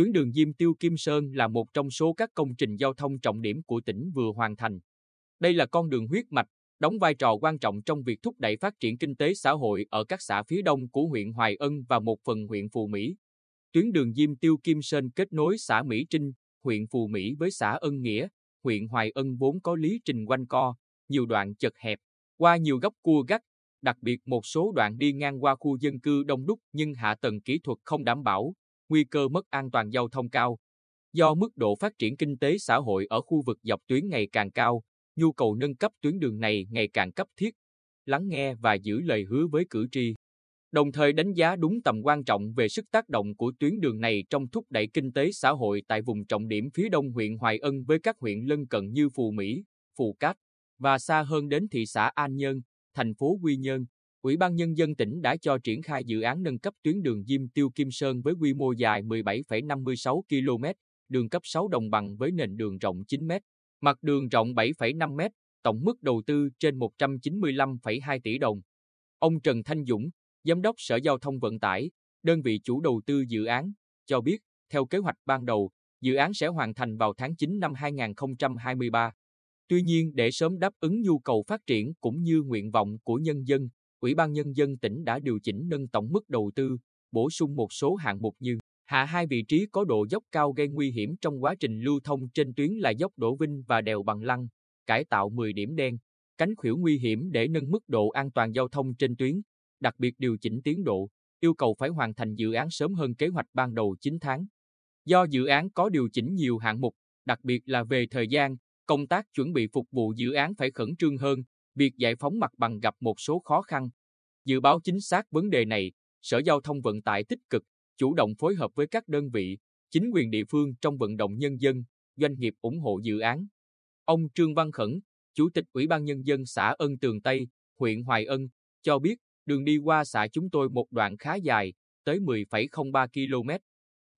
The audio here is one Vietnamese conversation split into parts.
Tuyến đường Diêm Tiêu Kim Sơn là một trong số các công trình giao thông trọng điểm của tỉnh vừa hoàn thành. Đây là con đường huyết mạch, đóng vai trò quan trọng trong việc thúc đẩy phát triển kinh tế xã hội ở các xã phía đông của huyện Hoài Ân và một phần huyện Phù Mỹ. Tuyến đường Diêm Tiêu Kim Sơn kết nối xã Mỹ Trinh, huyện Phù Mỹ với xã Ân Nghĩa, huyện Hoài Ân vốn có lý trình quanh co, nhiều đoạn chật hẹp, qua nhiều góc cua gắt, đặc biệt một số đoạn đi ngang qua khu dân cư đông đúc nhưng hạ tầng kỹ thuật không đảm bảo, nguy cơ mất an toàn giao thông cao. Do mức độ phát triển kinh tế xã hội ở khu vực dọc tuyến ngày càng cao, nhu cầu nâng cấp tuyến đường này ngày càng cấp thiết. Lắng nghe và giữ lời hứa với cử tri. Đồng thời đánh giá đúng tầm quan trọng về sức tác động của tuyến đường này trong thúc đẩy kinh tế xã hội tại vùng trọng điểm phía đông huyện Hoài Ân với các huyện lân cận như Phù Mỹ, Phù Cát và xa hơn đến thị xã An Nhơn, thành phố Quy Nhơn. Ủy ban Nhân dân tỉnh đã cho triển khai dự án nâng cấp tuyến đường Diêm Tiêu Kim Sơn với quy mô dài 17,56 km, đường cấp 6 đồng bằng với nền đường rộng 9 m, mặt đường rộng 7,5 m, tổng mức đầu tư trên 195,2 tỷ đồng. Ông Trần Thanh Dũng, Giám đốc Sở Giao thông Vận tải, đơn vị chủ đầu tư dự án, cho biết, theo kế hoạch ban đầu, dự án sẽ hoàn thành vào tháng 9 năm 2023. Tuy nhiên, để sớm đáp ứng nhu cầu phát triển cũng như nguyện vọng của nhân dân, Ủy ban Nhân dân tỉnh đã điều chỉnh nâng tổng mức đầu tư, bổ sung một số hạng mục như hạ hai vị trí có độ dốc cao gây nguy hiểm trong quá trình lưu thông trên tuyến là dốc Đỗ Vinh và đèo Bằng Lăng, cải tạo 10 điểm đen, cánh khuỷu nguy hiểm để nâng mức độ an toàn giao thông trên tuyến, đặc biệt điều chỉnh tiến độ, yêu cầu phải hoàn thành dự án sớm hơn kế hoạch ban đầu 9 tháng. Do dự án có điều chỉnh nhiều hạng mục, đặc biệt là về thời gian, công tác chuẩn bị phục vụ dự án phải khẩn trương hơn, việc giải phóng mặt bằng gặp một số khó khăn. Dự báo chính xác vấn đề này, Sở Giao thông Vận tải tích cực, chủ động phối hợp với các đơn vị, chính quyền địa phương trong vận động nhân dân, doanh nghiệp ủng hộ dự án. Ông Trương Văn Khẩn, Chủ tịch Ủy ban Nhân dân xã Ân Tường Tây, huyện Hoài Ân, cho biết đường đi qua xã chúng tôi một đoạn khá dài, tới 10,03 km.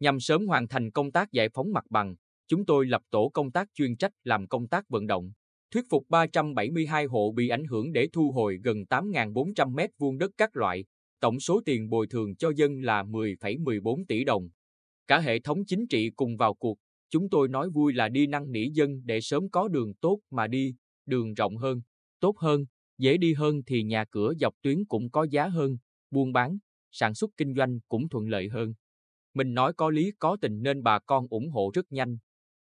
Nhằm sớm hoàn thành công tác giải phóng mặt bằng, chúng tôi lập tổ công tác chuyên trách làm công tác vận động, thuyết phục 372 hộ bị ảnh hưởng để thu hồi gần 8.400 mét vuông đất các loại, tổng số tiền bồi thường cho dân là 10,14 tỷ đồng. Cả hệ thống chính trị cùng vào cuộc, chúng tôi nói vui là đi năn nỉ dân để sớm có đường tốt mà đi, đường rộng hơn, tốt hơn, dễ đi hơn thì nhà cửa dọc tuyến cũng có giá hơn, buôn bán, sản xuất kinh doanh cũng thuận lợi hơn. Mình nói có lý có tình nên bà con ủng hộ rất nhanh.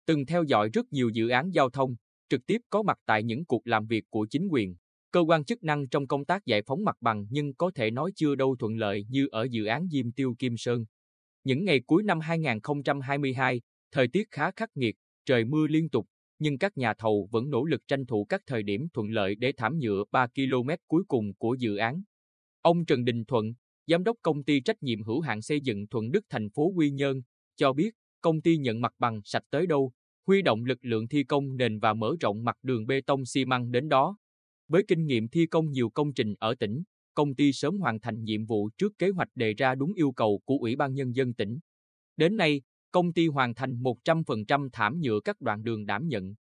Từng theo dõi rất nhiều dự án giao thông, trực tiếp có mặt tại những cuộc làm việc của chính quyền, cơ quan chức năng trong công tác giải phóng mặt bằng nhưng có thể nói chưa đâu thuận lợi như ở dự án Diêm Tiêu Kim Sơn. Những ngày cuối năm 2022, thời tiết khá khắc nghiệt, trời mưa liên tục, nhưng các nhà thầu vẫn nỗ lực tranh thủ các thời điểm thuận lợi để thảm nhựa 3 km cuối cùng của dự án. Ông Trần Đình Thuận, giám đốc công ty trách nhiệm hữu hạn xây dựng Thuận Đức thành phố Quy Nhơn, cho biết công ty nhận mặt bằng sạch tới đâu, huy động lực lượng thi công nền và mở rộng mặt đường bê tông xi măng đến đó. Với kinh nghiệm thi công nhiều công trình ở tỉnh, công ty sớm hoàn thành nhiệm vụ trước kế hoạch đề ra đúng yêu cầu của Ủy ban Nhân dân tỉnh. Đến nay, công ty hoàn thành 100% thảm nhựa các đoạn đường đảm nhận.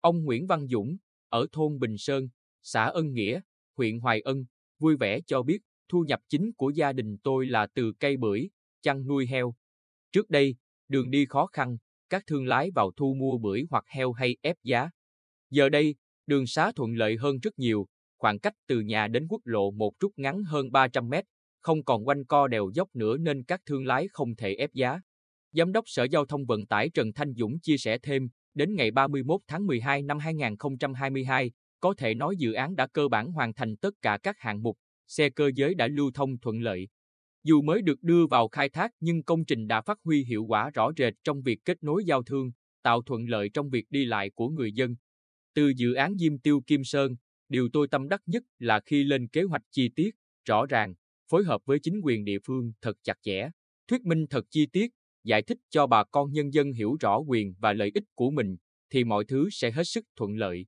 Ông Nguyễn Văn Dũng, ở thôn Bình Sơn, xã Ân Nghĩa, huyện Hoài Ân, vui vẻ cho biết thu nhập chính của gia đình tôi là từ cây bưởi, chăn nuôi heo. Trước đây, đường đi khó khăn, các thương lái vào thu mua bưởi hoặc heo hay ép giá. Giờ đây, đường xá thuận lợi hơn rất nhiều, khoảng cách từ nhà đến quốc lộ một rút ngắn hơn 300 mét, không còn quanh co đèo dốc nữa nên các thương lái không thể ép giá. Giám đốc Sở Giao thông Vận tải Trần Thanh Dũng chia sẻ thêm, đến ngày 31 tháng 12 năm 2022, có thể nói dự án đã cơ bản hoàn thành tất cả các hạng mục, xe cơ giới đã lưu thông thuận lợi. Dù mới được đưa vào khai thác nhưng công trình đã phát huy hiệu quả rõ rệt trong việc kết nối giao thương, tạo thuận lợi trong việc đi lại của người dân. Từ dự án Diêm Tiêu Kim Sơn, điều tôi tâm đắc nhất là khi lên kế hoạch chi tiết, rõ ràng, phối hợp với chính quyền địa phương thật chặt chẽ, thuyết minh thật chi tiết, giải thích cho bà con nhân dân hiểu rõ quyền và lợi ích của mình, thì mọi thứ sẽ hết sức thuận lợi.